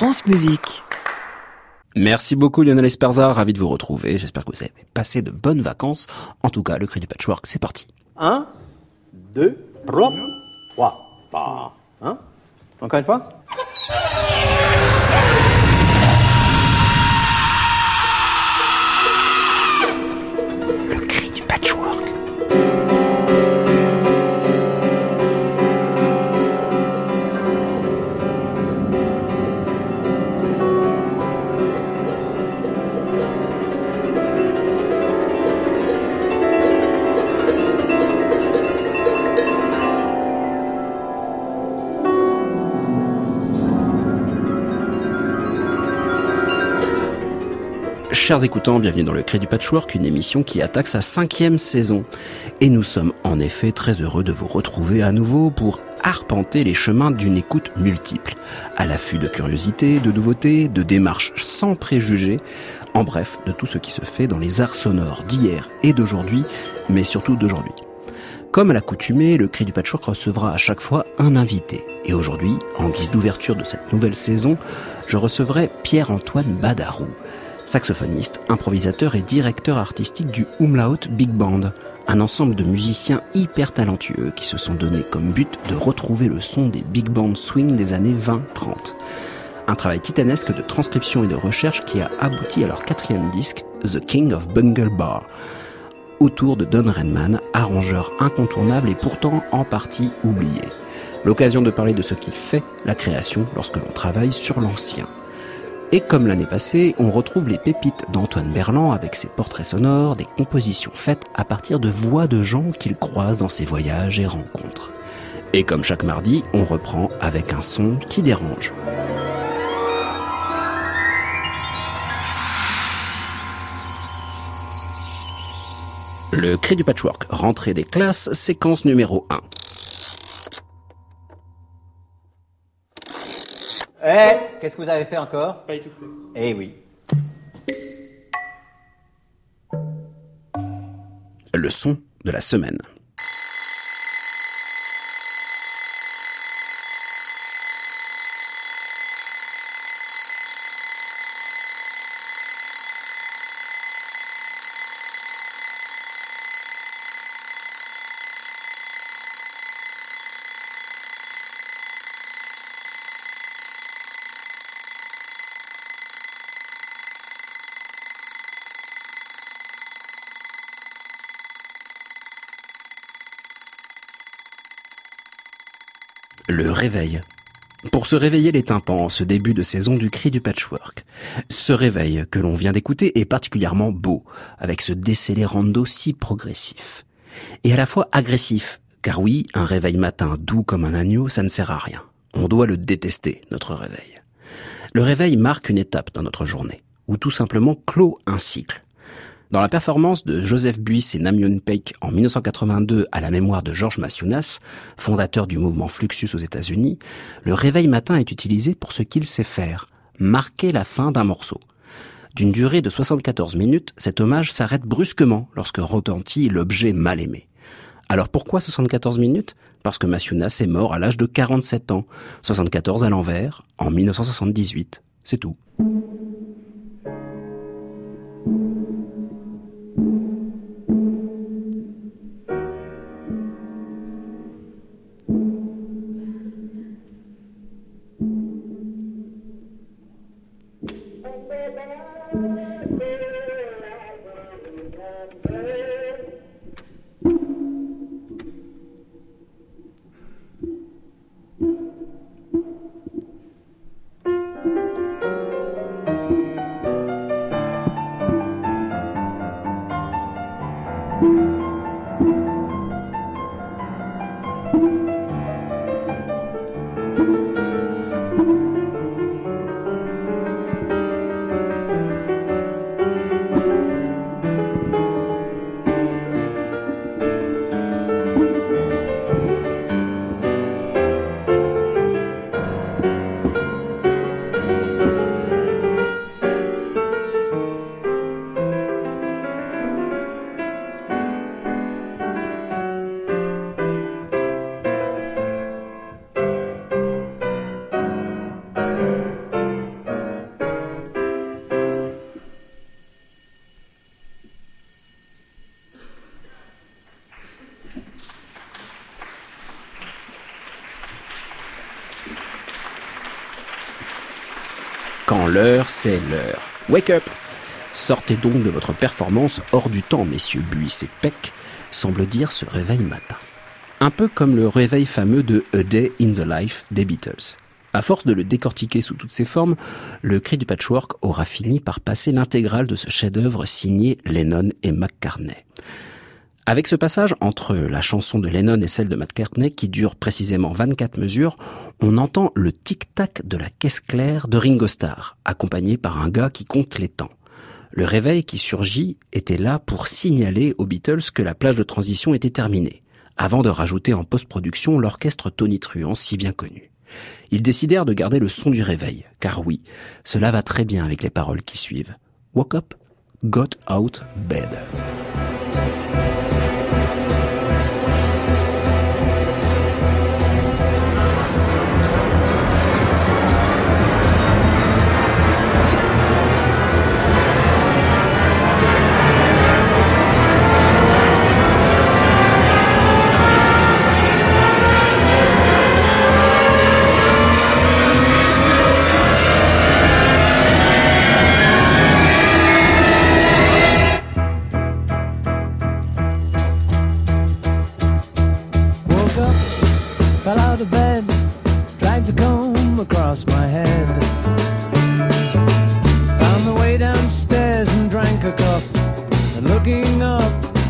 France Musique. Merci beaucoup Lionel Esperza, ravi de vous retrouver. J'espère que vous avez passé de bonnes vacances. En tout cas, le cri du patchwork, c'est parti. 1, 2, 3, 3, Hein Encore une fois Chers écoutants, bienvenue dans le Cri du Patchwork, une émission qui attaque sa cinquième saison. Et nous sommes en effet très heureux de vous retrouver à nouveau pour arpenter les chemins d'une écoute multiple, à l'affût de curiosités, de nouveautés, de démarches sans préjugés, en bref, de tout ce qui se fait dans les arts sonores d'hier et d'aujourd'hui, mais surtout d'aujourd'hui. Comme à l'accoutumée, le Cri du Patchwork recevra à chaque fois un invité. Et aujourd'hui, en guise d'ouverture de cette nouvelle saison, je recevrai Pierre-Antoine Badarou, saxophoniste, improvisateur et directeur artistique du Umlaut Big Band, un ensemble de musiciens hyper talentueux qui se sont donné comme but de retrouver le son des big band swing des années 20-30. Un travail titanesque de transcription et de recherche qui a abouti à leur quatrième disque, The King of Bungle Bar, autour de Don Redman, arrangeur incontournable et pourtant en partie oublié. L'occasion de parler de ce qui fait la création lorsque l'on travaille sur l'ancien. Et comme l'année passée, on retrouve les pépites d'Antoine Berland avec ses portraits sonores, des compositions faites à partir de voix de gens qu'il croise dans ses voyages et rencontres. Et comme chaque mardi, on reprend avec un son qui dérange. Le cri du patchwork, rentrée des classes, séquence numéro 1. Eh, qu'est-ce que vous avez fait encore? Pas étouffé. Eh oui. Le son de la semaine. Le réveil. Pour se réveiller les tympans, ce début de saison du cri du patchwork. Ce réveil que l'on vient d'écouter est particulièrement beau, avec ce décélérando si progressif. Et à la fois agressif, car oui, un réveil matin doux comme un agneau, ça ne sert à rien. On doit le détester, notre réveil. Le réveil marque une étape dans notre journée, ou tout simplement clôt un cycle. Dans la performance de Joseph Buysse et Namjoon Peik en 1982 à la mémoire de Georges Massiunas, fondateur du mouvement Fluxus aux États-Unis, le réveil matin est utilisé pour ce qu'il sait faire, marquer la fin d'un morceau. D'une durée de 74 minutes, cet hommage s'arrête brusquement lorsque retentit l'objet mal aimé. Alors pourquoi 74 minutes? Parce que Massiunas est mort à l'âge de 47 ans, 74 à l'envers, en 1978. C'est tout. C'est l'heure. Wake up Sortez donc de votre performance hors du temps, messieurs Buis et Peck, semble dire ce réveil matin. Un peu comme le réveil fameux de A Day in the Life des Beatles. À force de le décortiquer sous toutes ses formes, le cri du patchwork aura fini par passer l'intégrale de ce chef-d'œuvre signé Lennon et McCartney. Avec ce passage entre la chanson de Lennon et celle de McCartney, qui dure précisément 24 mesures, on entend le tic-tac de la caisse claire de Ringo Starr, accompagné par un gars qui compte les temps. Le réveil qui surgit était là pour signaler aux Beatles que la plage de transition était terminée, avant de rajouter en post-production l'orchestre Tony Truant si bien connu. Ils décidèrent de garder le son du réveil, car oui, cela va très bien avec les paroles qui suivent. Woke up, got out bed.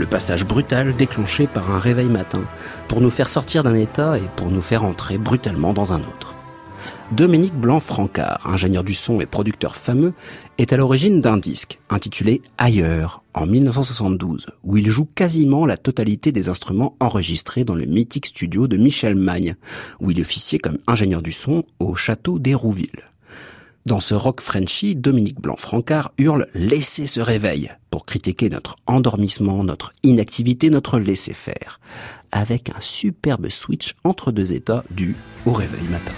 le passage brutal déclenché par un réveil matin, pour nous faire sortir d'un état et pour nous faire entrer brutalement dans un autre. Dominique Blanc-Francard, ingénieur du son et producteur fameux, est à l'origine d'un disque intitulé Ailleurs en 1972, où il joue quasiment la totalité des instruments enregistrés dans le mythique studio de Michel Magne, où il officiait comme ingénieur du son au château d'Hérouville. Dans ce rock Frenchy, Dominique Blanc-Francard hurle Laissez ce réveil pour critiquer notre endormissement, notre inactivité, notre laisser-faire, avec un superbe switch entre deux états dû au réveil matin.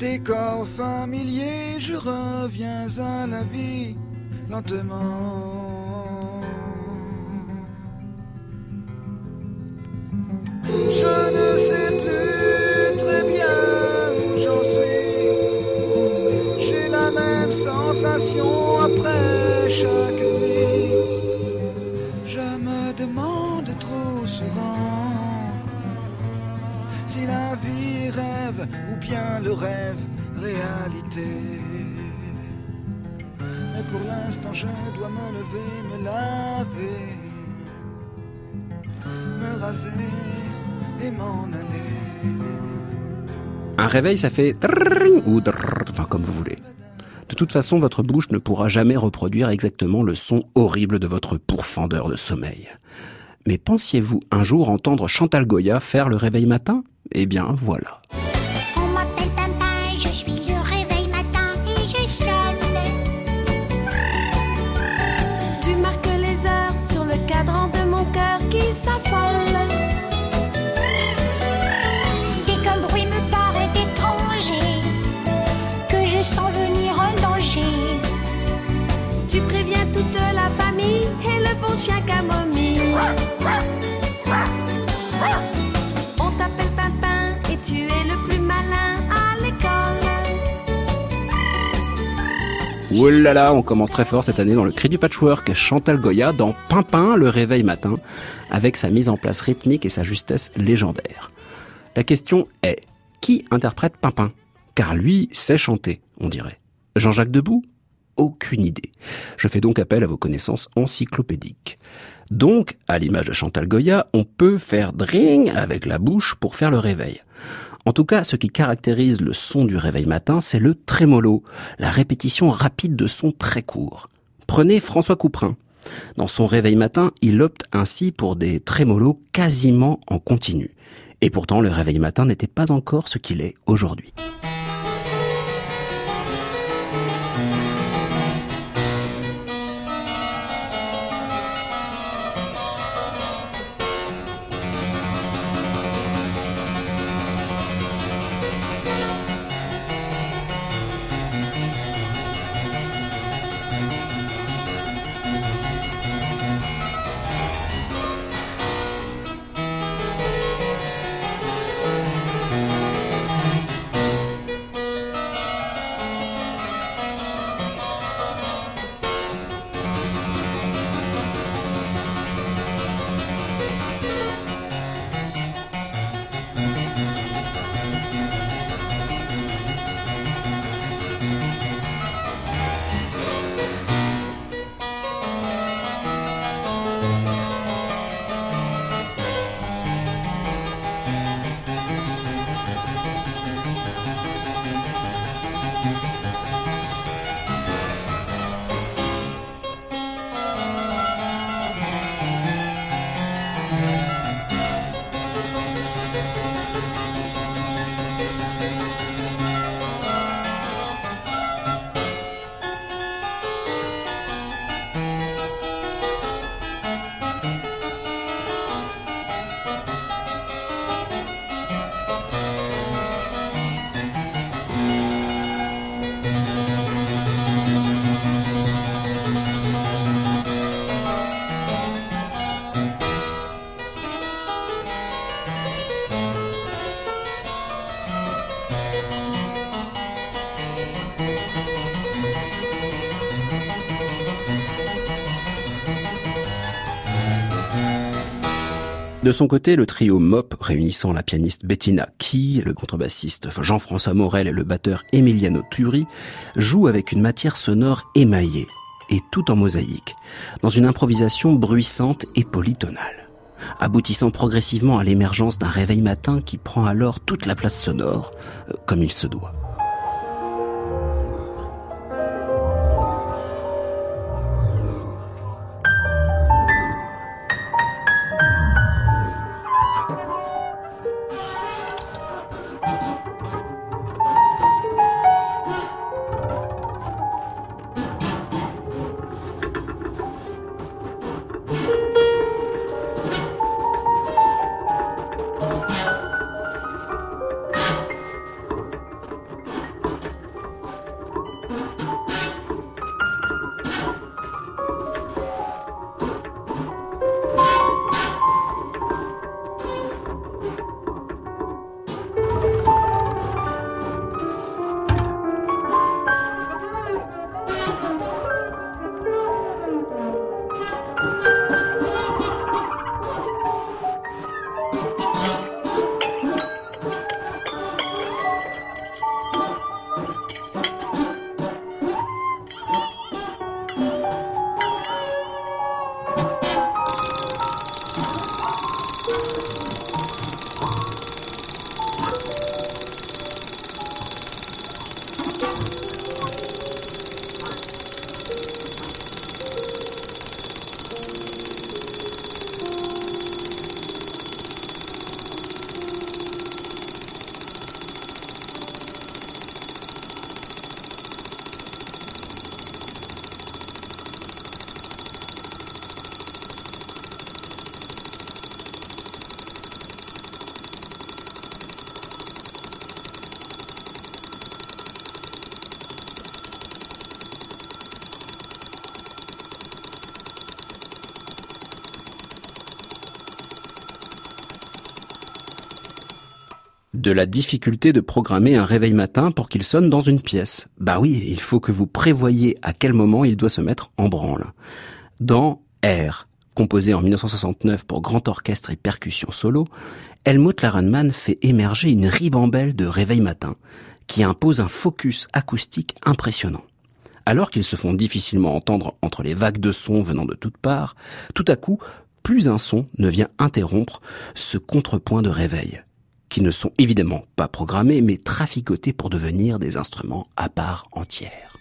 Décor familier, je reviens à la vie lentement. Je ne sais plus très bien où j'en suis. J'ai la même sensation chaque nuit. Je me demande trop souvent si la vie rêve ou bien le rêve réalité. Mais pour l'instant, je dois me lever, me laver, me raser et m'en aller. Un réveil, ça fait ou enfin comme vous toute façon, votre bouche ne pourra jamais reproduire exactement le son horrible de votre pourfendeur de sommeil. Mais pensiez-vous un jour entendre Chantal Goya faire le réveil matin? Eh bien, voilà. chien camomille. On t'appelle Pimpin et tu es le plus malin à l'école. Oulala, là là, on commence très fort cette année dans le cri du patchwork. Chantal Goya dans Pimpin, le réveil matin, avec sa mise en place rythmique et sa justesse légendaire. La question est, qui interprète Pimpin? Car lui sait chanter, on dirait. Jean-Jacques Debout? Aucune idée. Je fais donc appel à vos connaissances encyclopédiques. Donc, à l'image de Chantal Goya, on peut faire dring avec la bouche pour faire le réveil. En tout cas, ce qui caractérise le son du réveil matin, c'est le trémolo, la répétition rapide de sons très courts. Prenez François Couperin. Dans son réveil matin, il opte ainsi pour des trémolos quasiment en continu. Et pourtant, le réveil matin n'était pas encore ce qu'il est aujourd'hui. De son côté, le trio MOP, réunissant la pianiste Bettina Key, le contrebassiste Jean-François Morel et le batteur Emiliano Turi, joue avec une matière sonore émaillée, et tout en mosaïque, dans une improvisation bruissante et polytonale, aboutissant progressivement à l'émergence d'un réveil matin qui prend alors toute la place sonore, euh, comme il se doit. De la difficulté de programmer un réveil matin pour qu'il sonne dans une pièce. Bah oui, il faut que vous prévoyez à quel moment il doit se mettre en branle. Dans Air, composé en 1969 pour grand orchestre et percussion solo, Helmut Larenman fait émerger une ribambelle de réveil matin qui impose un focus acoustique impressionnant. Alors qu'ils se font difficilement entendre entre les vagues de sons venant de toutes parts, tout à coup, plus un son ne vient interrompre ce contrepoint de réveil qui ne sont évidemment pas programmés, mais traficotés pour devenir des instruments à part entière.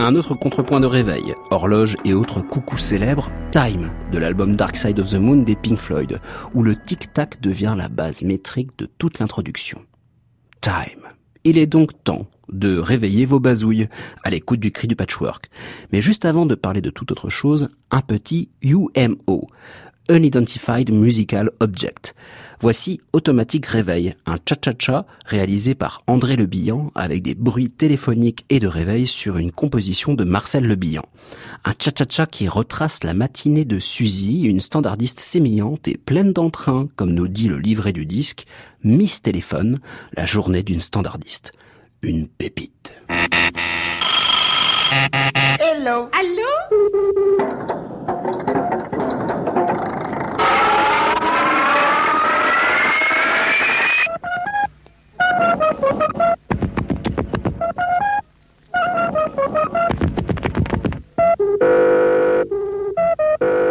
Un autre contrepoint de réveil, horloge et autres coucous célèbres, Time, de l'album Dark Side of the Moon des Pink Floyd, où le tic-tac devient la base métrique de toute l'introduction. Time. Il est donc temps de réveiller vos bazouilles à l'écoute du cri du patchwork. Mais juste avant de parler de toute autre chose, un petit UMO, Unidentified Musical Object. Voici Automatique Réveil, un cha-cha-cha réalisé par André Le Bihan avec des bruits téléphoniques et de réveil sur une composition de Marcel Le Bihan. Un cha-cha-cha qui retrace la matinée de Suzy, une standardiste sémillante et pleine d'entrain, comme nous dit le livret du disque, Miss Téléphone, la journée d'une standardiste. Une pépite. Hello. Allô? Thank you.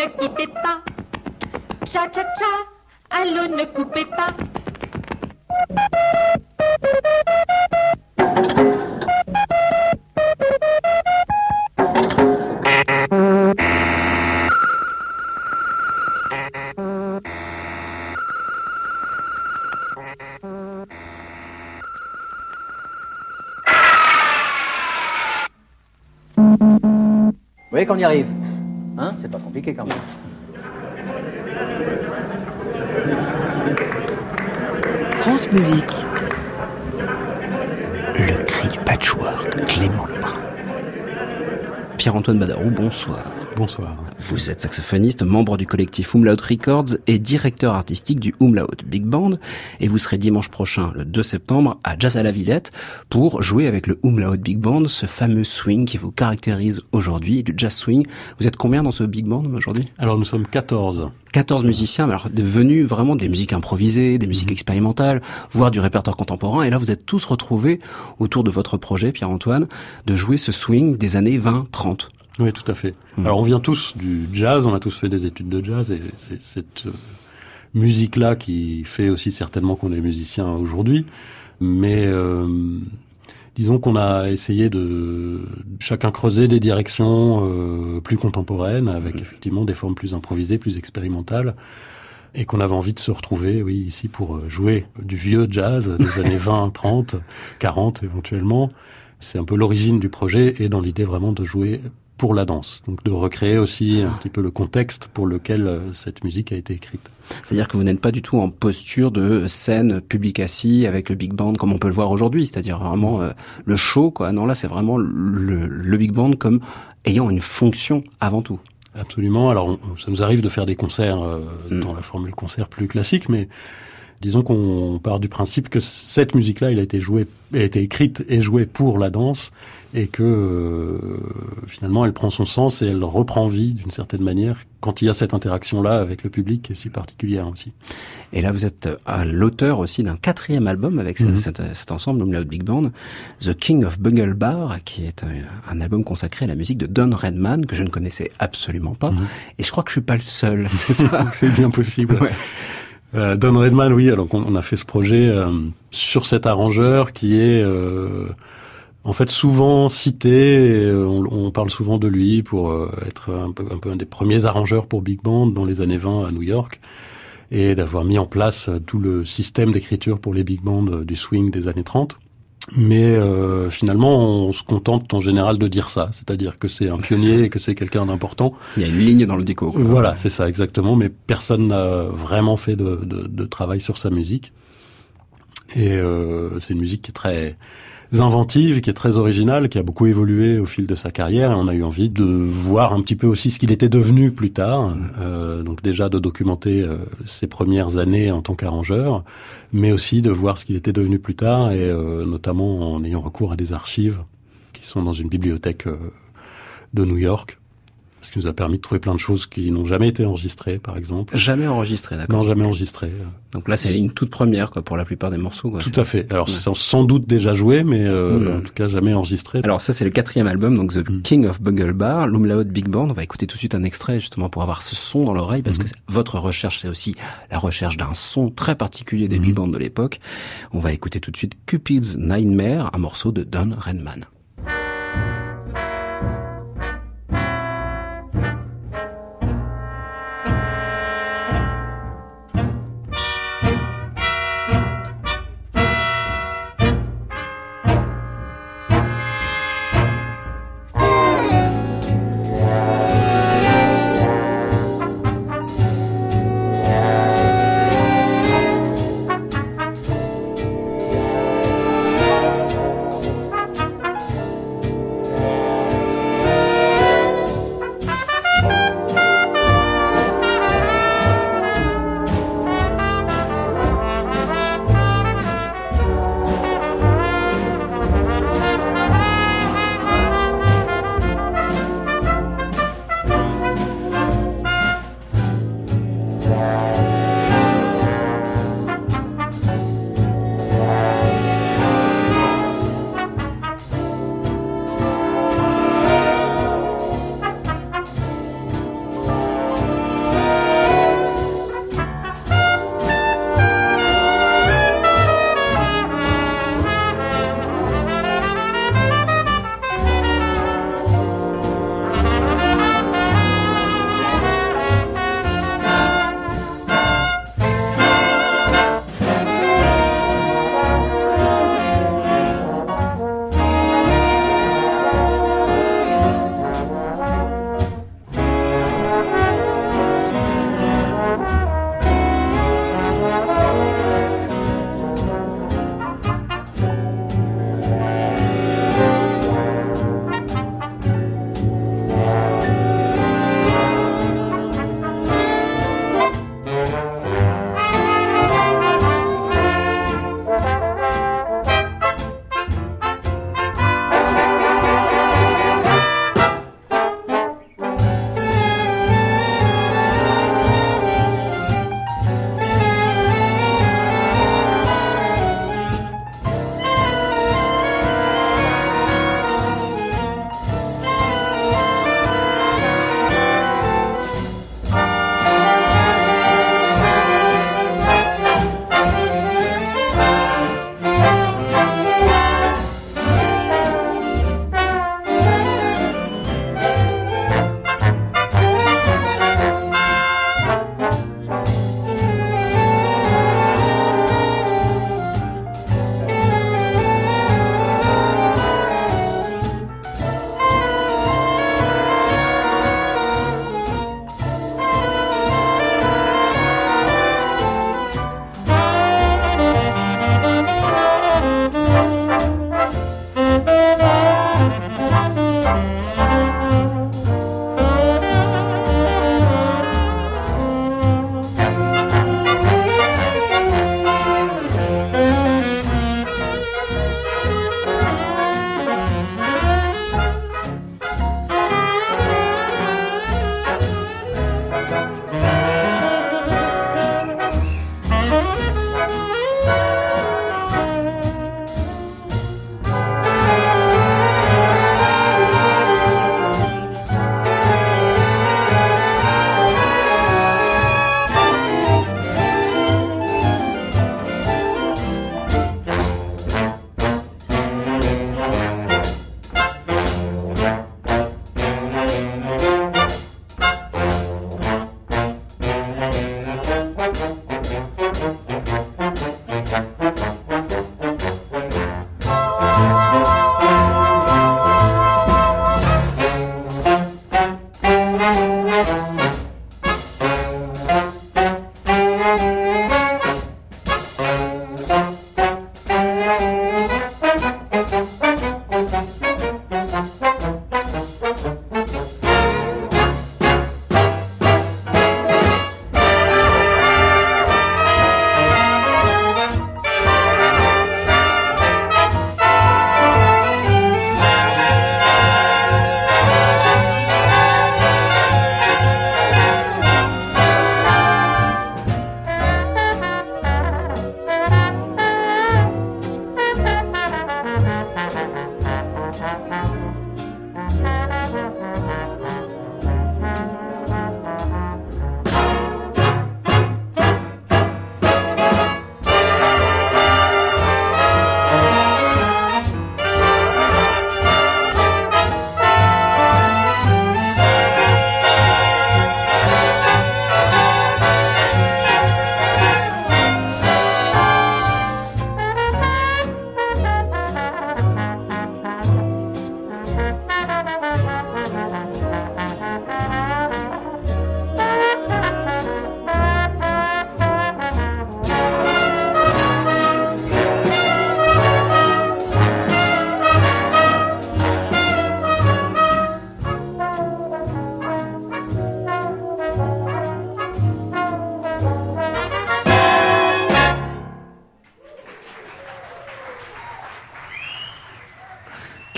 Ne quittez pas. Cha-cha-cha. Allô, ne coupez pas. Vous voyez qu'on y arrive C'est pas compliqué quand même. France Musique. Le cri du patchwork, Clément Lebrun. Pierre-Antoine Badarou, bonsoir. Bonsoir. Vous êtes saxophoniste, membre du collectif Umlaut Records et directeur artistique du Umlaut Big Band. Et vous serez dimanche prochain, le 2 septembre, à Jazz à la Villette pour jouer avec le Umlaut Big Band, ce fameux swing qui vous caractérise aujourd'hui, du jazz swing. Vous êtes combien dans ce Big Band aujourd'hui? Alors nous sommes 14. 14 musiciens, mais alors devenus vraiment des musiques improvisées, des musiques expérimentales, voire du répertoire contemporain. Et là, vous êtes tous retrouvés autour de votre projet, Pierre-Antoine, de jouer ce swing des années 20-30. Oui, tout à fait. Alors on vient tous du jazz, on a tous fait des études de jazz et c'est cette euh, musique-là qui fait aussi certainement qu'on est musicien aujourd'hui. Mais euh, disons qu'on a essayé de chacun creuser des directions euh, plus contemporaines avec effectivement des formes plus improvisées, plus expérimentales et qu'on avait envie de se retrouver, oui, ici pour euh, jouer du vieux jazz des années 20, 30, 40 éventuellement. C'est un peu l'origine du projet et dans l'idée vraiment de jouer pour la danse. Donc de recréer aussi un petit peu le contexte pour lequel euh, cette musique a été écrite. C'est-à-dire que vous n'êtes pas du tout en posture de scène public assis avec le big band comme on peut le voir aujourd'hui, c'est-à-dire vraiment euh, le show, quoi. Non, là, c'est vraiment le, le big band comme ayant une fonction avant tout. Absolument. Alors, on- ça nous arrive de faire des concerts euh, Mm. dans la formule concert plus classique, mais disons qu'on part du principe que cette musique-là, elle a été jouée, elle a été écrite et jouée pour la danse, et que euh, finalement, elle prend son sens et elle reprend vie d'une certaine manière quand il y a cette interaction-là avec le public qui est si particulière aussi. Et là, vous êtes euh, à l'auteur aussi d'un quatrième album avec Mhm. cet, cet ensemble, Umlaut Big Band, The King of Bungle Bar, qui est un, un album consacré à la musique de Don Redman, que je ne connaissais absolument pas. Mhm. Et je crois que je suis pas le seul, c'est ça C'est bien possible. Ouais. Euh, Don Redman, oui. Alors on, a fait ce projet euh, sur cet arrangeur qui est euh, en fait souvent cité. et, on, parle souvent de lui pour être un peu, un un des premiers arrangeurs pour big band dans les années 20 à New York et d'avoir mis en place tout le système d'écriture pour les big bands du swing des années 30. Mais euh, finalement, on se contente en général de dire ça, c'est-à-dire que c'est un pionnier et que c'est quelqu'un d'important. Il y a une ligne dans le déco. quoi. Voilà, c'est ça exactement. Mais personne n'a vraiment fait de, de, de travail sur sa musique. Et euh, c'est une musique qui est très inventive, qui est très originale, qui a beaucoup évolué au fil de sa carrière. Et on a eu envie de voir un petit peu aussi ce qu'il était devenu plus tard. Euh, donc déjà de documenter euh, ses premières années en tant qu'arrangeur, mais aussi de voir ce qu'il était devenu plus tard, et euh, notamment en ayant recours à des archives qui sont dans une bibliothèque euh, de New York. Ce qui nous a permis de trouver plein de choses qui n'ont jamais été enregistrées, par exemple. Jamais enregistré, d'accord. Non, jamais enregistrées. Donc là, c'est une toute première quoi, pour la plupart des morceaux. Quoi. Tout à fait. Alors, c'est sans doute déjà joué, mais euh, Mhm. en tout cas jamais enregistré. Alors ça, c'est le quatrième album, donc The Mm. King of Bungle Bar, l'Umlaut Big Band. On va écouter tout de suite un extrait justement pour avoir ce son dans l'oreille, parce Mhm. que votre recherche, c'est aussi la recherche d'un son très particulier des big bands de l'époque. On va écouter tout de suite Cupid's Nightmare, un morceau de Don Redman.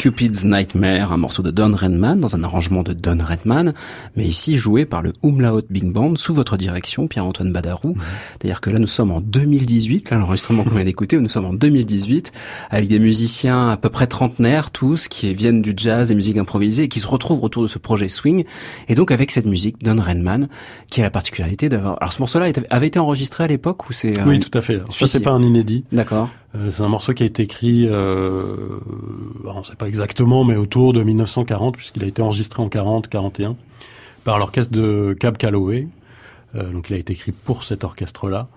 Cupid's Nightmare, un morceau de Don Redman dans un arrangement de Don Redman, mais ici joué par le Umlaut Big Band sous votre direction, Pierre-Antoine Badarou. Mhm. C'est-à-dire que là, nous sommes en 2018, là, l'enregistrement qu'on vient d'écouter, nous sommes en 2018, avec des musiciens à peu près trentenaires, tous, qui viennent du jazz, des musiques improvisées, et qui se retrouvent autour de ce projet swing. Et donc, avec cette musique, Don Redman, qui a la particularité d'avoir... Alors, ce morceau-là avait été enregistré à l'époque ou c'est... Oui, tout à fait. ça, c'est pas un inédit. D'accord. Euh, c'est un morceau qui a été écrit, euh, on ne sait pas exactement, mais autour de 1940, puisqu'il a été enregistré en 40-41 par l'orchestre de Cab Calloway. Euh, donc il a été écrit pour cet orchestre-là.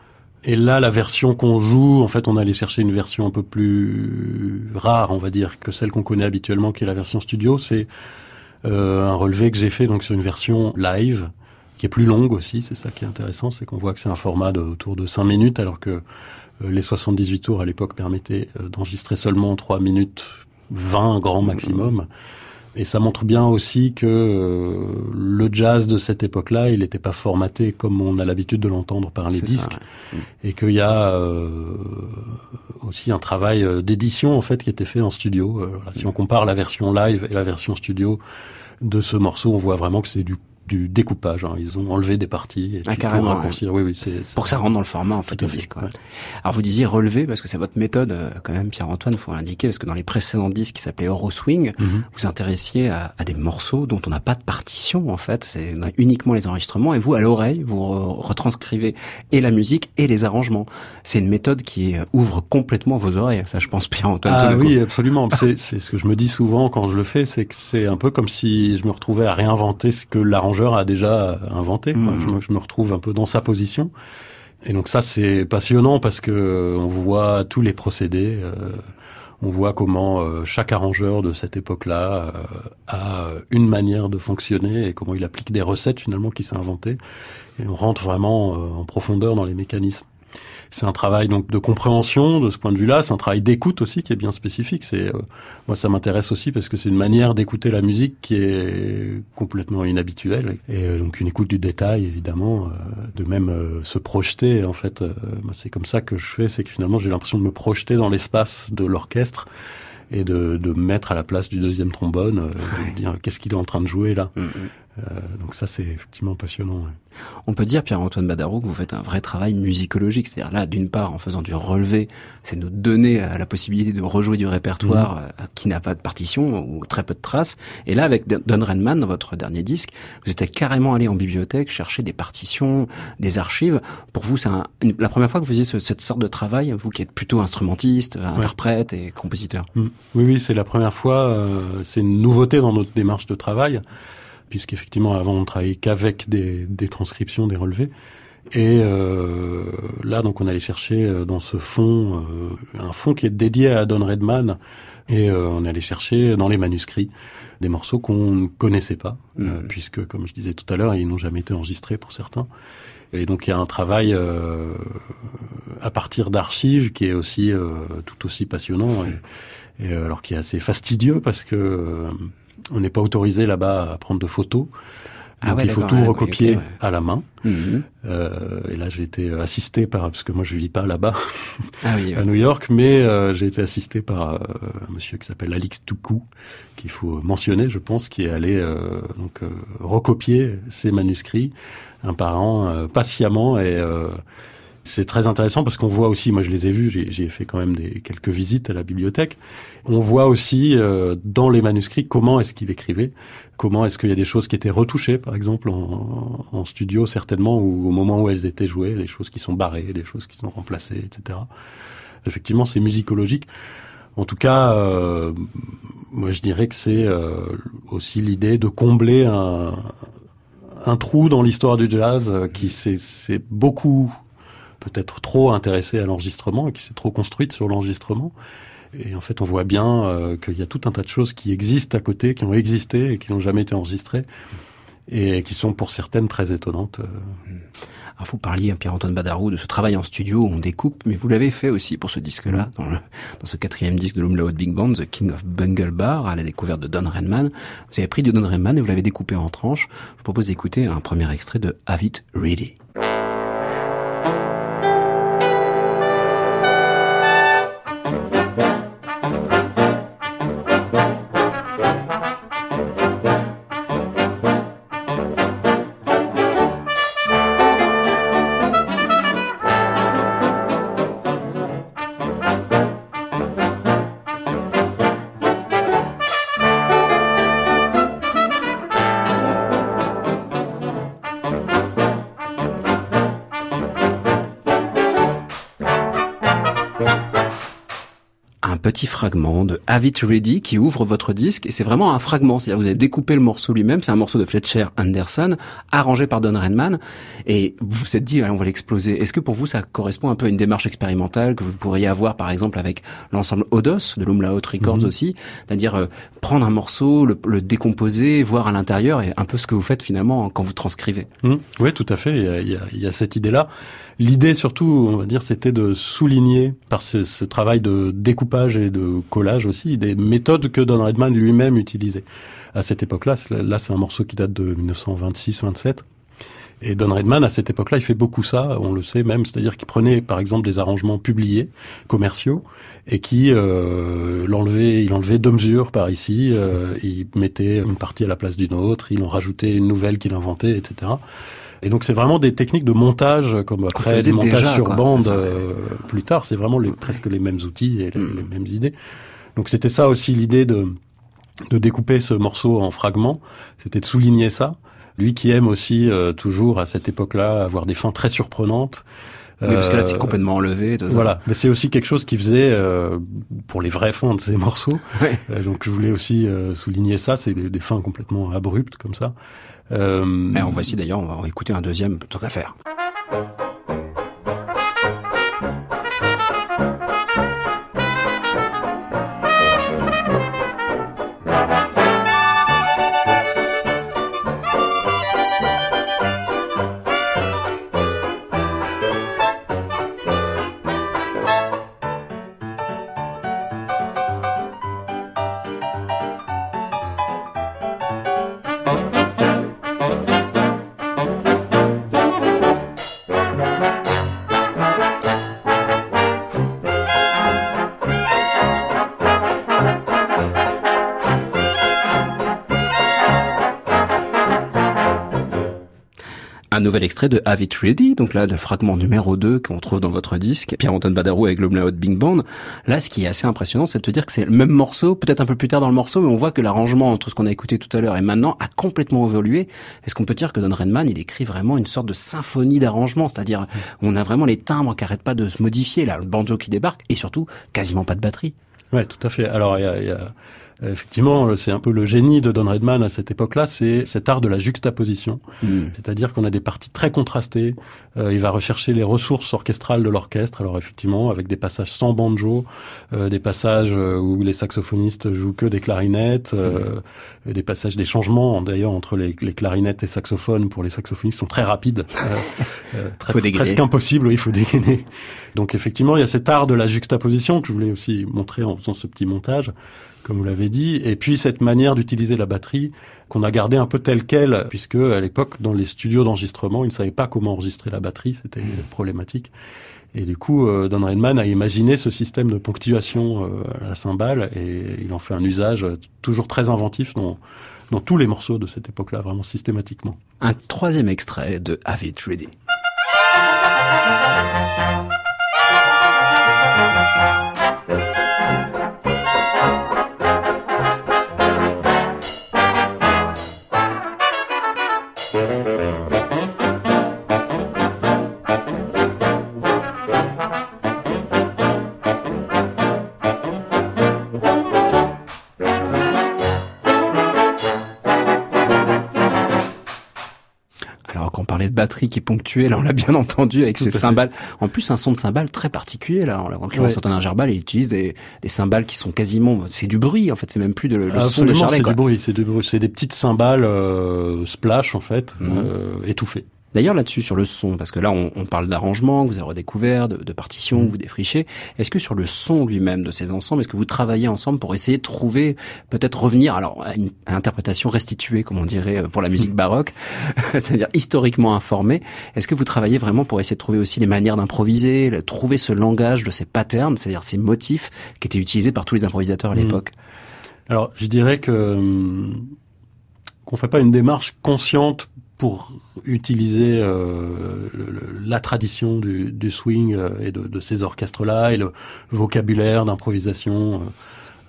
Et là, la version qu'on joue, en fait, on allait chercher une version un peu plus rare, on va dire, que celle qu'on connaît habituellement, qui est la version studio. C'est euh, un relevé que j'ai fait donc sur une version live, qui est plus longue aussi. C'est ça qui est intéressant, c'est qu'on voit que c'est un format de, autour de 5 minutes, alors que euh, les 78 tours à l'époque permettaient euh, d'enregistrer seulement 3 minutes 20 grand maximum. Et ça montre bien aussi que euh, le jazz de cette époque-là, il n'était pas formaté comme on a l'habitude de l'entendre par les disques, et qu'il y a aussi un travail d'édition en fait qui était fait en studio. si on compare la version live et la version studio de ce morceau, on voit vraiment que c'est du du découpage. Hein. Ils ont enlevé des parties et ah, pour raccourcir. Oui, oui, c'est, pour que ça rentre dans le format en fait. Alors vous disiez relever parce que c'est votre méthode euh, quand même, Pierre-Antoine, faut l'indiquer parce que dans les précédents disques qui s'appelaient Euro Swing, mhm. vous intéressiez à, à, des morceaux dont on n'a pas de partition en fait. C'est uniquement les enregistrements et vous à l'oreille vous retranscrivez et la musique et les arrangements. C'est une méthode qui euh, ouvre complètement vos oreilles. Ça, je pense, Pierre-Antoine. Ah oui, absolument. c'est ce que je me dis souvent quand je le fais, c'est que c'est un peu comme si je me retrouvais à réinventer ce que l'arrangement a déjà inventé. Hmm. Je, me, retrouve un peu dans sa position. Et donc ça, c'est passionnant parce que on voit tous les procédés. Euh, on voit comment euh, chaque arrangeur de cette époque-là euh, a une manière de fonctionner et comment il applique des recettes finalement qui s'est inventé. Et on rentre vraiment en profondeur dans les mécanismes. C'est un travail donc de compréhension de ce point de vue-là. C'est un travail d'écoute aussi qui est bien spécifique. C'est euh, moi ça m'intéresse aussi parce que c'est une manière d'écouter la musique qui est complètement inhabituelle et euh, donc une écoute du détail évidemment, euh, de même se projeter en fait. c'est comme ça que je fais, c'est que finalement j'ai l'impression de me projeter dans l'espace de l'orchestre et de, de mettre à la place du deuxième trombone, de dire qu'est-ce qu'il est en train de jouer là? Mm, mm. Euh, donc ça, c'est effectivement passionnant. On peut dire, Pierre-Antoine Badarou, que vous faites un vrai travail musicologique. C'est-à-dire là, d'une part, en faisant du relevé, c'est nous donner euh, la possibilité de rejouer du répertoire mmh. euh, qui n'a pas de partition ou très peu de traces. Et là, avec Don Redman, dans votre dernier disque, vous êtes carrément allé en bibliothèque chercher des partitions, des archives. Pour vous, c'est la première fois que vous faisiez cette sorte de travail, vous qui êtes plutôt instrumentiste, interprète et compositeur? Mmh. Oui, oui, c'est la première fois. c'est une nouveauté dans notre démarche de travail puisqu'effectivement avant on ne travaillait qu'avec des, des, transcriptions, des relevés. Et euh, là, donc, on allait chercher euh, dans ce fond, euh, un fond qui est dédié à Don Redman, et euh, on allait chercher dans les manuscrits des morceaux qu'on ne connaissait pas, euh, puisque, comme je disais tout à l'heure, ils n'ont jamais été enregistrés pour certains. Et donc, il y a un travail à partir d'archives qui est aussi tout aussi passionnant, et, et, alors qui est assez fastidieux parce que on n'est pas autorisé là-bas à prendre de photos. Ah Donc ouais, il faut tout ouais, recopier ouais. à la main. Mhm. Euh, et là, j'ai été assisté par, parce que moi je vis pas là-bas, Ah oui, à New York, mais euh, j'ai été assisté par euh, un monsieur qui s'appelle Alix Toukou, qu'il faut mentionner, je pense, qui est allé euh, donc euh, recopier ces manuscrits un par un, euh, patiemment et euh, c'est très intéressant parce qu'on voit aussi, moi je les ai vus, j'ai fait quand même des, quelques visites à la bibliothèque. On voit aussi euh, dans les manuscrits comment est-ce qu'il écrivait, comment est-ce qu'il y a des choses qui étaient retouchées, par exemple en, en studio certainement, ou au moment où elles étaient jouées, des choses qui sont barrées, des choses qui sont remplacées, etc. Effectivement, c'est musicologique. En tout cas, euh, moi je dirais que c'est euh, aussi l'idée de combler un, un trou dans l'histoire du jazz euh, qui s'est beaucoup peut-être trop intéressé à l'enregistrement et qui s'est trop construite sur l'enregistrement. Et en fait, on voit bien euh, qu'il y a tout un tas de choses qui existent à côté, qui ont existé et qui n'ont jamais été enregistrées, et qui sont pour certaines très étonnantes. euh. Alors, vous parliez, hein, Pierre-Antoine Badarou, de ce travail en studio où on découpe, mais vous l'avez fait aussi pour ce disque-là, dans, le- dans ce quatrième disque de l'Umlaut Big Band, The King of Bungle Bar, à la découverte de Don Redman. Vous avez pris de Don Redman et vous l'avez découpé en tranches. Je vous propose d'écouter un premier extrait de Have It Ready. Petit fragment de Have It Ready qui ouvre votre disque et c'est vraiment un fragment, c'est-à-dire vous avez découpé le morceau lui-même, c'est un morceau de Fletcher Anderson arrangé par Don Redman et vous vous êtes dit allez, on va l'exploser. Est-ce que pour vous ça correspond un peu à une démarche expérimentale que vous pourriez avoir par exemple avec l'ensemble Odos de l'Umlaut Records aussi, c'est-à-dire euh, prendre un morceau, le, le décomposer, voir à l'intérieur et un peu ce que vous faites finalement quand vous transcrivez. Mmh. Oui, tout à fait. Y a- il y a cette idée-là. L'idée, surtout, on va dire, c'était de souligner par ce, ce travail de découpage et de collage aussi des méthodes que Don Redman lui-même utilisait à cette époque-là. Là, c'est un morceau qui date de 1926-27. Et Don Redman, à cette époque-là, il fait beaucoup ça, on le sait même, c'est-à-dire qu'il prenait, par exemple, des arrangements publiés, commerciaux, et qui euh, l'enlevait, il enlevait deux mesures par ici, euh, il mettait une partie à la place d'une autre, il en rajoutait une nouvelle qu'il inventait, etc. Et donc c'est vraiment des techniques de montage, comme après du montage déjà, sur quoi, bande c'est ça, euh, plus tard, c'est vraiment les, presque les mêmes outils et les, les mêmes idées. Donc c'était ça aussi l'idée de de découper ce morceau en fragments, c'était de souligner ça. Lui qui aime aussi euh, toujours à cette époque-là avoir des fins très surprenantes. Oui, parce que là c'est Euh, complètement enlevé. Tout ça. voilà, mais c'est aussi quelque chose qu'il faisait euh, pour les vraies fins de ces morceaux. Ouais. Euh, donc je voulais aussi euh, souligner ça, c'est des, des fins complètement abruptes comme ça. Euh, Et en voici d'ailleurs, on va écouter un deuxième tant qu'à faire. Nouvel extrait de Have It Ready, donc là le fragment numéro 2 qu'on trouve dans votre disque, Pierre-Antoine Badarou avec l'Umlaut Big Band. Là ce qui est assez impressionnant c'est de te dire que c'est le même morceau, peut-être un peu plus tard dans le morceau, mais on voit que l'arrangement entre ce qu'on a écouté tout à l'heure et maintenant a complètement évolué. Est-ce qu'on peut dire que Don Redman il écrit vraiment une sorte de symphonie d'arrangement, c'est-à-dire on a vraiment les timbres qui arrêtent pas de se modifier, là le banjo qui débarque et surtout quasiment pas de batterie. Ouais, tout à fait. Alors, il y a, y a Effectivement, c'est un peu le génie de Don Redman à cette époque-là, c'est cet art de la juxtaposition. Mm. C'est-à-dire qu'on a des parties très contrastées. Euh, il va rechercher les ressources orchestrales de l'orchestre. Alors effectivement, avec des passages sans banjo, euh, des passages euh, où les saxophonistes jouent que des clarinettes, euh, des passages, des changements d'ailleurs entre les, les clarinettes et saxophones pour les saxophonistes sont très rapides, euh, euh, très- Faut presque impossible. Il faut dégainer. Donc effectivement, il y a cet art de la juxtaposition que je voulais aussi montrer en faisant ce petit montage comme vous l'avez dit, et puis cette manière d'utiliser la batterie qu'on a gardée un peu telle quelle, puisque à l'époque, dans les studios d'enregistrement, ils ne savaient pas comment enregistrer la batterie, c'était problématique. Et du coup, euh, Don Redman a imaginé ce système de ponctuation euh, à la cymbale, et il en fait un usage euh, toujours très inventif dans, dans tous les morceaux de cette époque-là, vraiment systématiquement. Un troisième extrait de Have It Ready. Qu'on Música batterie qui est ponctuée, là on l'a bien entendu avec Tout ses fait. cymbales. En plus un son de cymbale très particulier là. En l'occurrence, Ouais. Gerbal, il utilise des, des cymbales qui sont quasiment, c'est du bruit en fait, c'est même plus de, le son de Charlet. c'est quoi. du bruit, c'est du bruit, c'est des petites cymbales euh, splash en fait, Mhm. euh, étouffées. D'ailleurs là-dessus sur le son, parce que là on, on parle d'arrangement, que vous avez redécouvert, de, de partition, Mm. que vous défrichez. Est-ce que sur le son lui-même de ces ensembles, est-ce que vous travaillez ensemble pour essayer de trouver, peut-être revenir alors à une à interprétation restituée, comme on dirait euh, pour la musique baroque, c'est-à-dire historiquement informée. Est-ce que vous travaillez vraiment pour essayer de trouver aussi les manières d'improviser, le- trouver ce langage de ces patterns, c'est-à-dire ces motifs qui étaient utilisés par tous les improvisateurs à Mm. l'époque? Alors, je dirais que hum, qu'on fait pas une démarche consciente pour utiliser euh, la tradition du, du swing euh, et de, de ces orchestres-là et le vocabulaire d'improvisation. euh,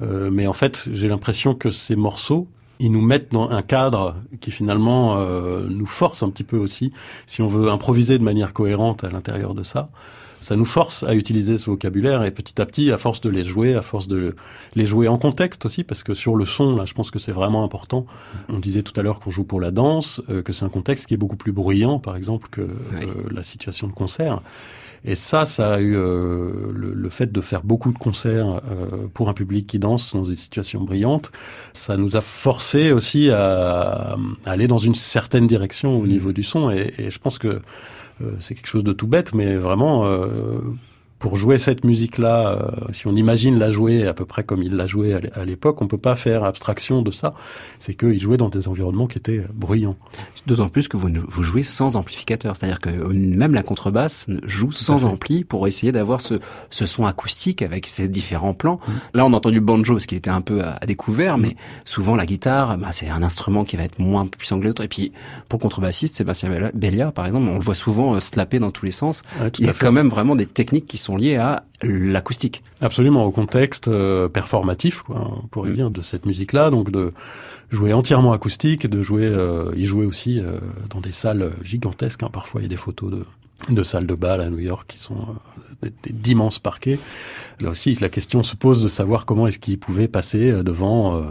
euh, mais en fait, j'ai l'impression que ces morceaux, ils nous mettent dans un cadre qui finalement euh, nous force un petit peu aussi, si on veut improviser de manière cohérente à l'intérieur de ça. Ça nous force à utiliser ce vocabulaire et petit à petit, à force de les jouer, à force de le- les jouer en contexte aussi, parce que sur le son, là, je pense que c'est vraiment important. On disait tout à l'heure qu'on joue pour la danse, euh, que c'est un contexte qui est beaucoup plus bruyant, par exemple, que euh, la situation de concert. Et ça, ça a eu euh, le, le fait de faire beaucoup de concerts euh, pour un public qui danse dans des situations brillantes. Ça nous a forcé aussi à, à aller dans une certaine direction au niveau du son. Et, et je pense que c'est quelque chose de tout bête, mais vraiment, euh, pour jouer cette musique-là, euh, si on imagine la jouer à peu près comme il l'a joué à l'é- à l'époque, on peut pas faire abstraction de ça. C'est qu'il jouait dans des environnements qui étaient bruyants. D'autant plus que vous, jouez sans amplificateur, c'est-à-dire que euh, même la contrebasse joue sans ampli pour essayer d'avoir ce, ce son acoustique avec ces différents plans. Mm. Là, on a entendu le banjo parce qu'il était un peu à, à découvert, mais souvent la guitare, bah, c'est un instrument qui va être moins puissant que l'autre. Et puis, pour contrebassiste, Sébastien Belliard, par exemple, on le voit souvent euh, slapper dans tous les sens. Ouais, Il y a fait. quand même vraiment des techniques qui sont liées à l'acoustique. Absolument, au contexte euh, performatif, quoi, on pourrait dire, de cette musique-là, donc de jouer entièrement acoustique, de jouer, euh, il jouait aussi euh, dans des salles gigantesques, hein, parfois il y a des photos de, de salles de bal à New York qui sont euh, d'immenses parquets. Là aussi, la question se pose de savoir comment est-ce qu'il pouvait passer devant,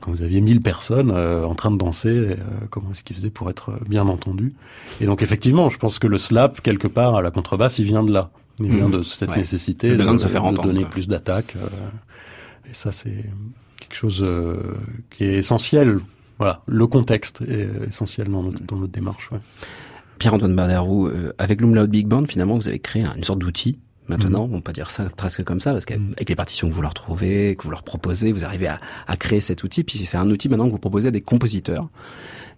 quand vous aviez 1000 personnes euh, en train de danser, euh, comment est-ce qu'il faisait pour être bien entendu. Et donc effectivement, je pense que le slap, quelque part, à la contrebasse, il vient de là. Il vient Mhm. de cette Ouais. nécessité besoin de se faire entendre, donner quoi. plus d'attaques. euh, et ça, c'est quelque chose euh, qui est essentiel. Voilà, le contexte est essentiel dans notre, dans notre démarche. ouais. Pierre-Antoine Baderou, euh, avec l'Umlaut Big Band, finalement, vous avez créé un- une sorte d'outil. Maintenant, Mhm. on peut dire ça presque comme ça, parce qu'avec les partitions que vous leur trouvez, que vous leur proposez, vous arrivez à, à créer cet outil. Puis c'est un outil maintenant que vous proposez à des compositeurs.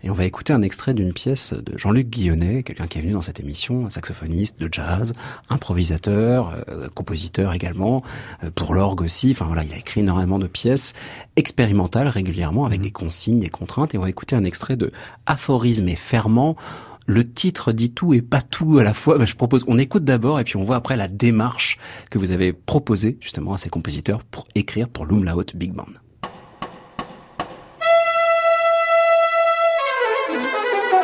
Et on va écouter un extrait d'une pièce de Jean-Luc Guillonnet, quelqu'un qui est venu dans cette émission, un saxophoniste de jazz, improvisateur, euh, compositeur également, euh, pour l'orgue aussi. Enfin voilà, il a écrit énormément de pièces expérimentales régulièrement avec des consignes, des contraintes. Et on va écouter un extrait de Aphorisme et ferment. Le titre dit tout et pas tout à la fois. Ben, je propose, on écoute d'abord et puis on voit après la démarche que vous avez proposée justement à ces compositeurs pour écrire pour l'Umlaut Big Band.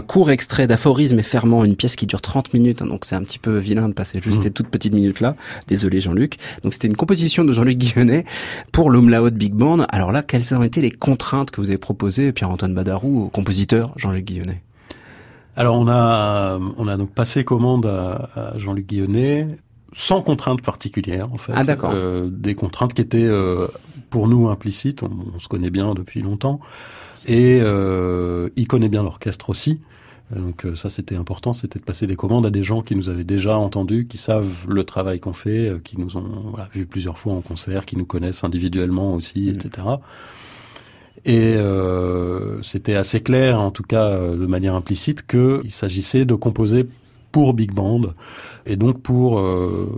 un court extrait d'aphorisme et ferment, une pièce qui dure 30 minutes, hein, donc c'est un petit peu vilain de passer juste Mmh. ces toutes petites minutes là. Désolé Jean-Luc. Donc c'était une composition de Jean-Luc Guillonnet pour l'Umlaut Big Band. Alors là, quelles ont été les contraintes que vous avez proposées, Pierre-Antoine Badarou, au compositeur Jean-Luc Guillonnet Alors on a on a donc passé commande à, à Jean-Luc Guillonnet sans contrainte particulière en fait. Ah, d'accord. Euh, des contraintes qui étaient euh, pour nous implicites. On, on se connaît bien depuis longtemps et euh, il connaît bien l'orchestre aussi. Donc euh, ça c'était important, c'était de passer des commandes à des gens qui nous avaient déjà entendus, qui savent le travail qu'on fait, euh, qui nous ont voilà, vu plusieurs fois en concert, qui nous connaissent individuellement aussi, etc. Et euh, c'était assez clair, en tout cas de manière implicite, qu'il s'agissait de composer pour big band et donc pour euh,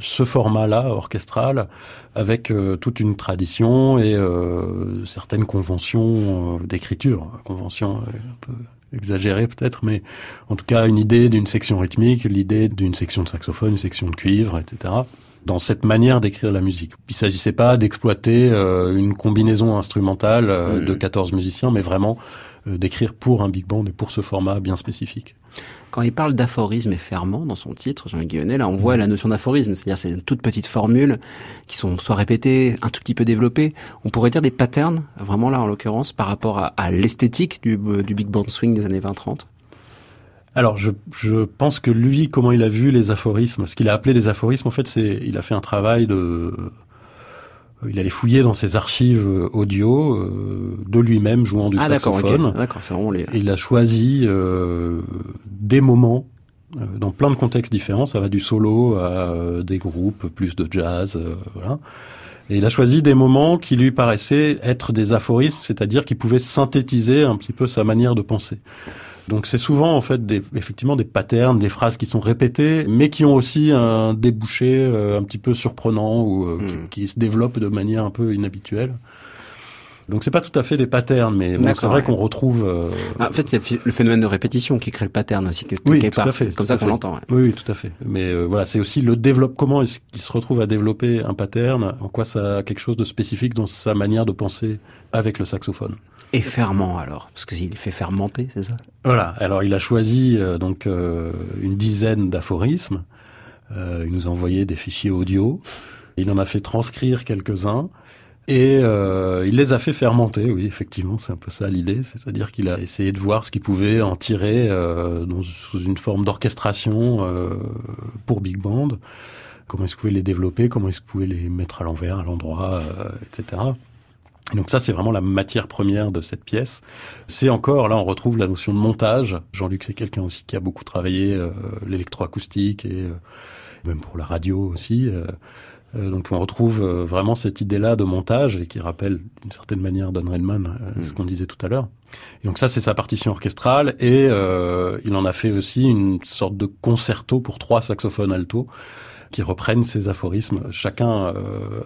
ce format-là orchestral avec euh, toute une tradition et euh, certaines conventions euh, d'écriture, conventions euh, un peu exagérées peut-être, mais en tout cas une idée d'une section rythmique, l'idée d'une section de saxophone, une section de cuivre, etc. Dans cette manière d'écrire la musique. Il s'agissait pas d'exploiter euh, une combinaison instrumentale de 14 musiciens, mais vraiment euh, d'écrire pour un big band et pour ce format bien spécifique. Quand il parle d'aphorisme et ferment dans son titre, Jean-Luc Guillonnet, là on voit la notion d'aphorisme, c'est-à-dire c'est une toute petite formule qui sont soit répétées, un tout petit peu développées. On pourrait dire des patterns, vraiment là en l'occurrence, par rapport à, à l'esthétique du, euh, du big band swing des années 20-30. Alors, je, je pense que lui, comment il a vu les aphorismes, ce qu'il a appelé des aphorismes, en fait, c'est, il a fait un travail de, il allait fouiller dans ses archives audio euh, de lui-même jouant du ah saxophone. ok. D'accord, c'est vraiment les... Et il a choisi euh, des moments euh, dans plein de contextes différents. Ça va du solo à euh, des groupes, plus de jazz, euh, voilà. Et il a choisi des moments qui lui paraissaient être des aphorismes, c'est-à-dire qui pouvaient synthétiser un petit peu sa manière de penser. Donc c'est souvent en fait des, effectivement des patterns, des phrases qui sont répétées, mais qui ont aussi un débouché euh, un petit peu surprenant ou euh, Hmm. qui, qui se développent de manière un peu inhabituelle. Donc c'est pas tout à fait des patterns, mais bon, c'est vrai ouais. qu'on retrouve. euh, Ah, en fait, c'est le ph- le phénomène de répétition qui crée le pattern aussi, Oui, tout à part. fait, C'est comme ça à qu'on fait. l'entend. ouais. Oui, oui, tout à fait. Mais euh, voilà, c'est aussi le développement. Comment est-ce qu'il se retrouve à développer un pattern En quoi ça a quelque chose de spécifique dans sa manière de penser avec le saxophone Et ferment alors, parce que s'il fait fermenter, c'est ça? Voilà. Alors, il a choisi euh, donc euh, une dizaine d'aphorismes. Euh, il nous a envoyé des fichiers audio. Il en a fait transcrire quelques-uns. Et il les a fait fermenter, oui, effectivement, c'est un peu ça l'idée, c'est-à-dire qu'il a essayé de voir ce qu'il pouvait en tirer sous une forme d'orchestration pour big band, comment est-ce qu'il pouvait les développer, comment est-ce qu'il pouvait les mettre à l'envers, à l'endroit, etc. Et donc ça, c'est vraiment la matière première de cette pièce. C'est encore, là, on retrouve la notion de montage. Jean-Luc, c'est quelqu'un aussi qui a beaucoup travaillé euh, l'électroacoustique et euh, même pour la radio aussi. euh, Euh, donc on retrouve euh, vraiment cette idée-là de montage et qui rappelle d'une certaine manière Don Redman, euh, ce qu'on disait tout à l'heure. Et donc ça c'est sa partition orchestrale et euh, il en a fait aussi une sorte de concerto pour trois saxophones alto qui reprennent ces aphorismes, chacun euh,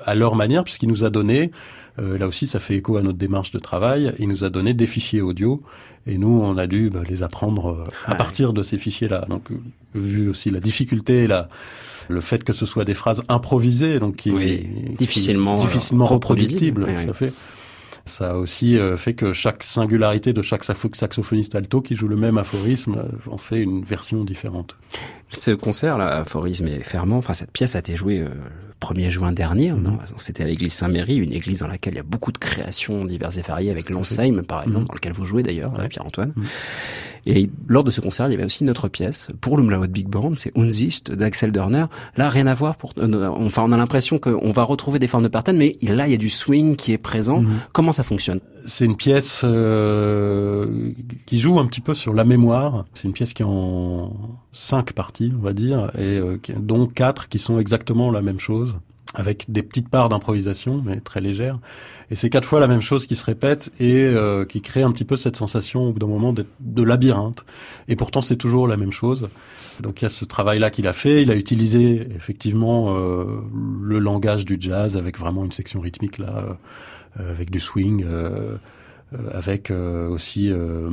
à leur manière, puisqu'il nous a donné, euh, là aussi ça fait écho à notre démarche de travail, il nous a donné des fichiers audio, et nous on a dû bah, les apprendre euh, à Ouais. partir de ces fichiers-là. Donc vu aussi la difficulté, la, le fait que ce soit des phrases improvisées, donc qui, Oui, difficilement, difficilement euh, reproductibles, Oui, tout à fait. Ça a aussi euh, fait que chaque singularité de chaque saxo- saxophoniste alto qui joue le même aphorisme euh, en fait une version différente. Ce concert, là, Aphorisme et Ferment, enfin cette pièce a été jouée euh, le 1er juin dernier. Mhm. C'était à l'église Saint-Méry, une église dans laquelle il y a beaucoup de créations diverses et variées, avec l'Ensheim par exemple, Mhm. dans lequel vous jouez d'ailleurs, Ouais. euh, Pierre-Antoine. Mhm. Et lors de ce concert, il y avait aussi une autre pièce pour le Mlaud Big Band, c'est Unsicht d'Axel Dörner. Là, rien à voir. Pour, euh, enfin, on a l'impression qu'on va retrouver des formes de pattern, mais là, il y a du swing qui est présent. Mhm. Comment ça fonctionne? C'est une pièce euh, qui joue un petit peu sur la mémoire. C'est une pièce qui est en cinq parties, on va dire, et euh, dont quatre qui sont exactement la même chose, avec des petites parts d'improvisation, mais très légères. Et c'est quatre fois la même chose qui se répète et euh, qui crée un petit peu cette sensation au bout d'un moment de labyrinthe. Et pourtant, c'est toujours la même chose. Donc il y a ce travail-là qu'il a fait. Il a utilisé effectivement euh, le langage du jazz avec vraiment une section rythmique là, euh, avec du swing. Euh, avec euh, aussi euh,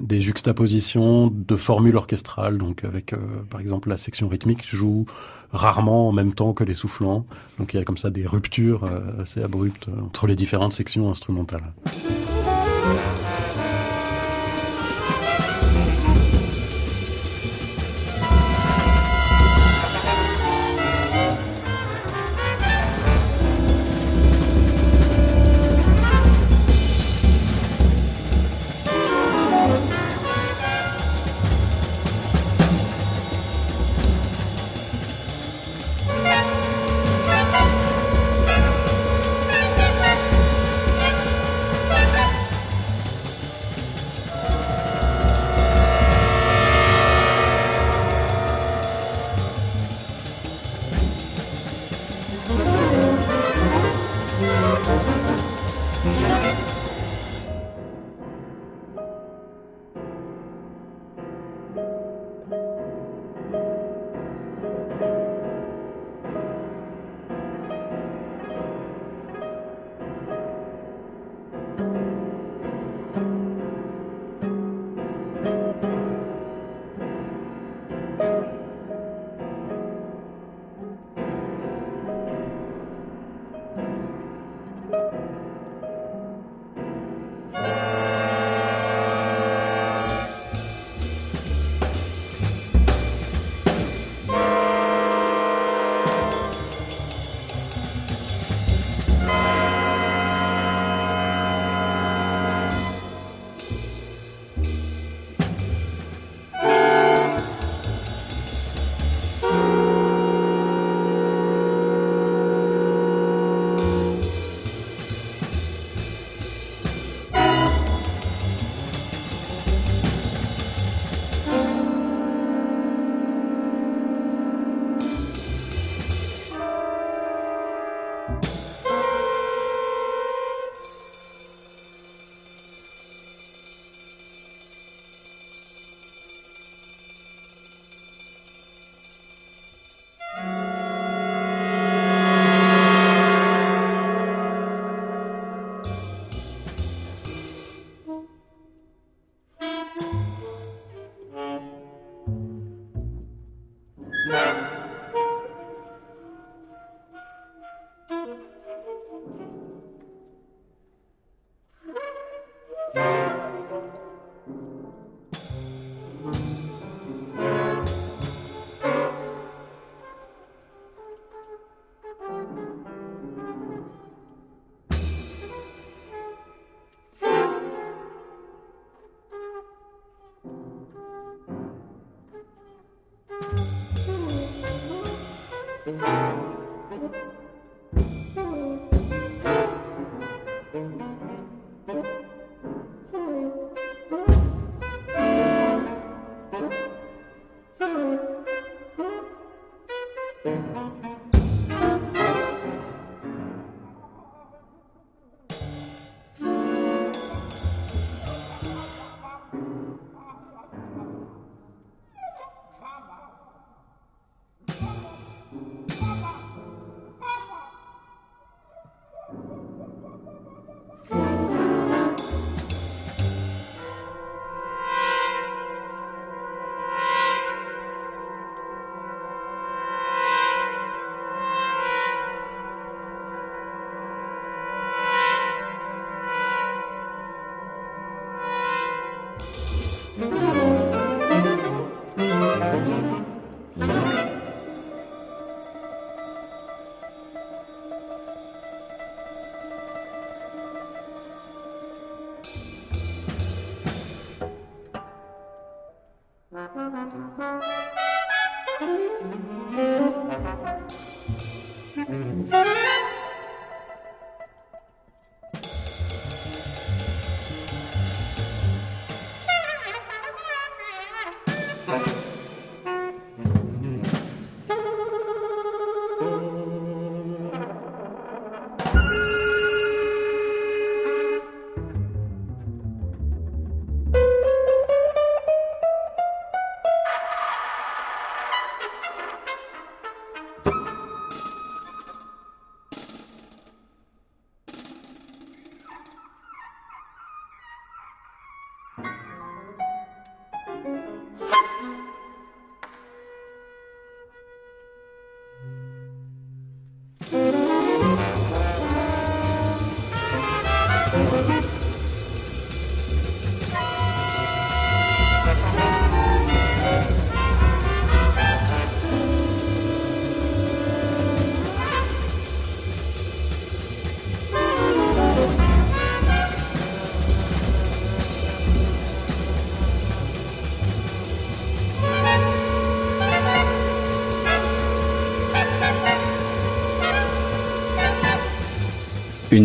des juxtapositions de formules orchestrales. Donc avec, par exemple, la section rythmique joue rarement en même temps que les soufflants. Donc il y a comme ça des ruptures assez abruptes entre les différentes sections instrumentales.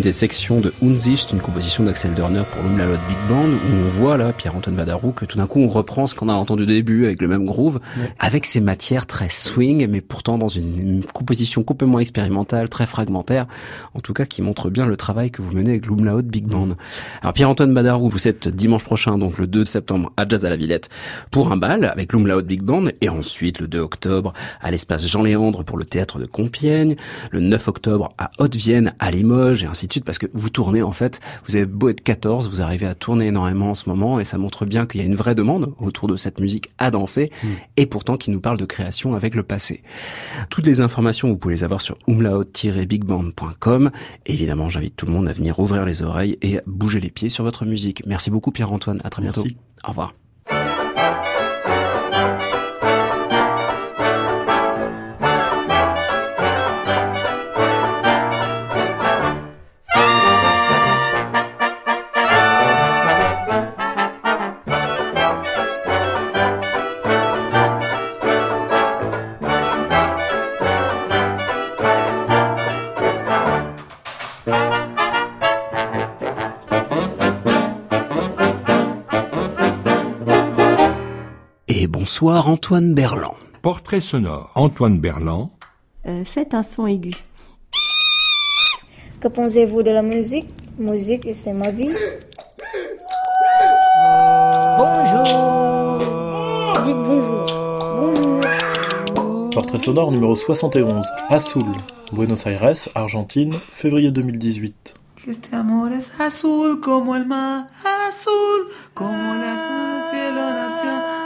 Des sections de Unsicht, une composition d'Axel Dorner pour l'Umlaut Big Band, où on voit là Pierre-Antoine Badarou que tout d'un coup on reprend ce qu'on a entendu au début avec le même groove, avec ces matières très swing, mais pourtant dans une, une composition complètement expérimentale, très fragmentaire, en tout cas qui montre bien le travail que vous menez avec l'Umlaut Big Band. Alors Pierre-Antoine Badarou, vous êtes dimanche prochain, donc le 2 septembre, à Jazz à la Villette, pour un bal avec l'Umlaut Big Band, et ensuite le 2 octobre à l'espace Jean Léandre pour le théâtre de Compiègne, le 9 octobre à Haute-Vienne, à Limoges, et ainsi de parce que vous tournez en fait, vous avez beau être 14, vous arrivez à tourner énormément en ce moment, et ça montre bien qu'il y a une vraie demande autour de cette musique à danser, et pourtant qui nous parle de création avec le passé. Toutes les informations, vous pouvez les avoir sur umlaut-bigband.com, évidemment, j'invite tout le monde à venir ouvrir les oreilles et bouger les pieds sur votre musique. Merci beaucoup Pierre-Antoine, à très bientôt. Merci. Au revoir. Antoine Berland. Portrait sonore. Antoine Berland. Euh, faites un son aigu. Que pensez-vous de la musique? Musique, c'est ma vie. Bonjour Dites bonjour. Bonjour. Portrait sonore numéro 71, Azul, Buenos Aires, Argentine, février 2018. Que este amor es azul como el mar, azul como el azul cielo nació entre los dos,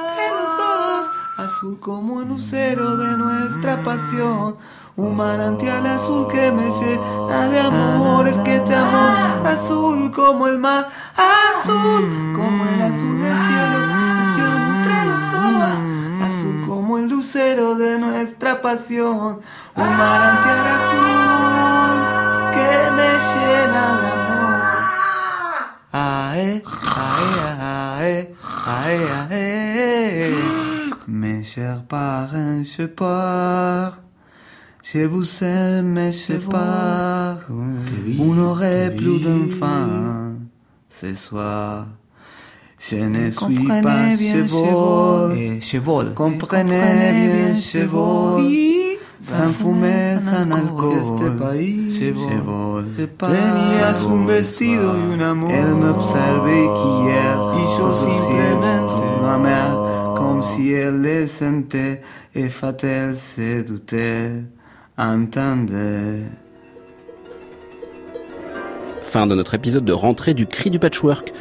azul como el lucero de nuestra pasión, un manantial azul que me llena de amores, que este amor azul como el mar, azul como el azul del cielo nació entre los dos, azul como el lucero de nuestra pasión, un manantial azul que me llena de amor. Ae, ae, ae, ae, ae. Mes chers parents, je pars. Je vous aime, je pars. Vous n'aurez plus d'enfants ce soir? Je ne suis pas cheval. cheval. Comprenez bien cheval. Sans fumer, sans alcohol. Cheval. Tenías un vestido y un amor. Elle m'observait qu'hier. Y yo simplemente ma mère, comme si elle le sentait. Et se doutait. Entendait. Fin de notre épisode de rentrée du Cri du Patchwork.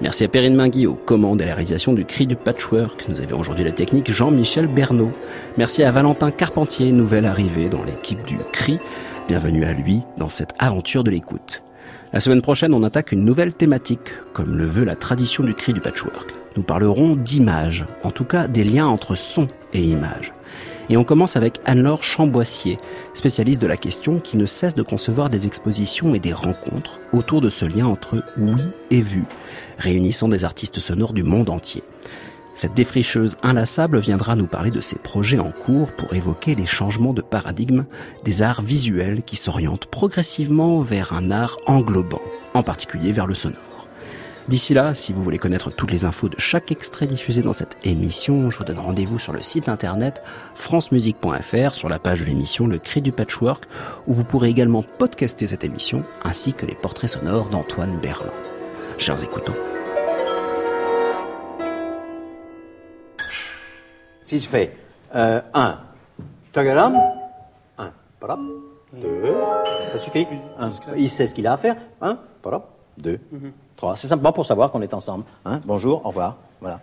Merci à Perrine Mingui aux commandes et à la réalisation du Cri du Patchwork. Nous avions aujourd'hui la technique Jean-Michel Bernot. Merci à Valentin Carpentier, nouvelle arrivée dans l'équipe du Cri. Bienvenue à lui dans cette aventure de l'écoute. La semaine prochaine, on attaque une nouvelle thématique, comme le veut la tradition du Cri du Patchwork. Nous parlerons d'images, en tout cas des liens entre son et image. Et on commence avec Anne-Laure Chamboissier, spécialiste de la question qui ne cesse de concevoir des expositions et des rencontres autour de ce lien entre oui et vu, réunissant des artistes sonores du monde entier. Cette défricheuse inlassable viendra nous parler de ses projets en cours pour évoquer les changements de paradigme des arts visuels qui s'orientent progressivement vers un art englobant, en particulier vers le sonore. D'ici là, si vous voulez connaître toutes les infos de chaque extrait diffusé dans cette émission, je vous donne rendez-vous sur le site internet francemusique.fr sur la page de l'émission Le Cri du Patchwork où vous pourrez également podcaster cette émission ainsi que les portraits sonores d'Antoine Berland. Chers écoutants. Si je fais 1, euh, tagalam, 1, 2, ça suffit. Un, il sait ce qu'il a à faire. 1, 2, 3. C'est simplement pour savoir qu'on est ensemble. Hein Bonjour, au revoir. Voilà.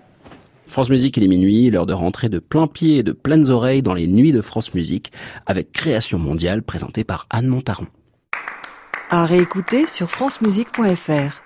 France Musique, il est minuit, l'heure de rentrer de plein pied et de pleines oreilles dans les nuits de France Musique avec Création mondiale présentée par Anne Montaron. À réécouter sur francemusique.fr.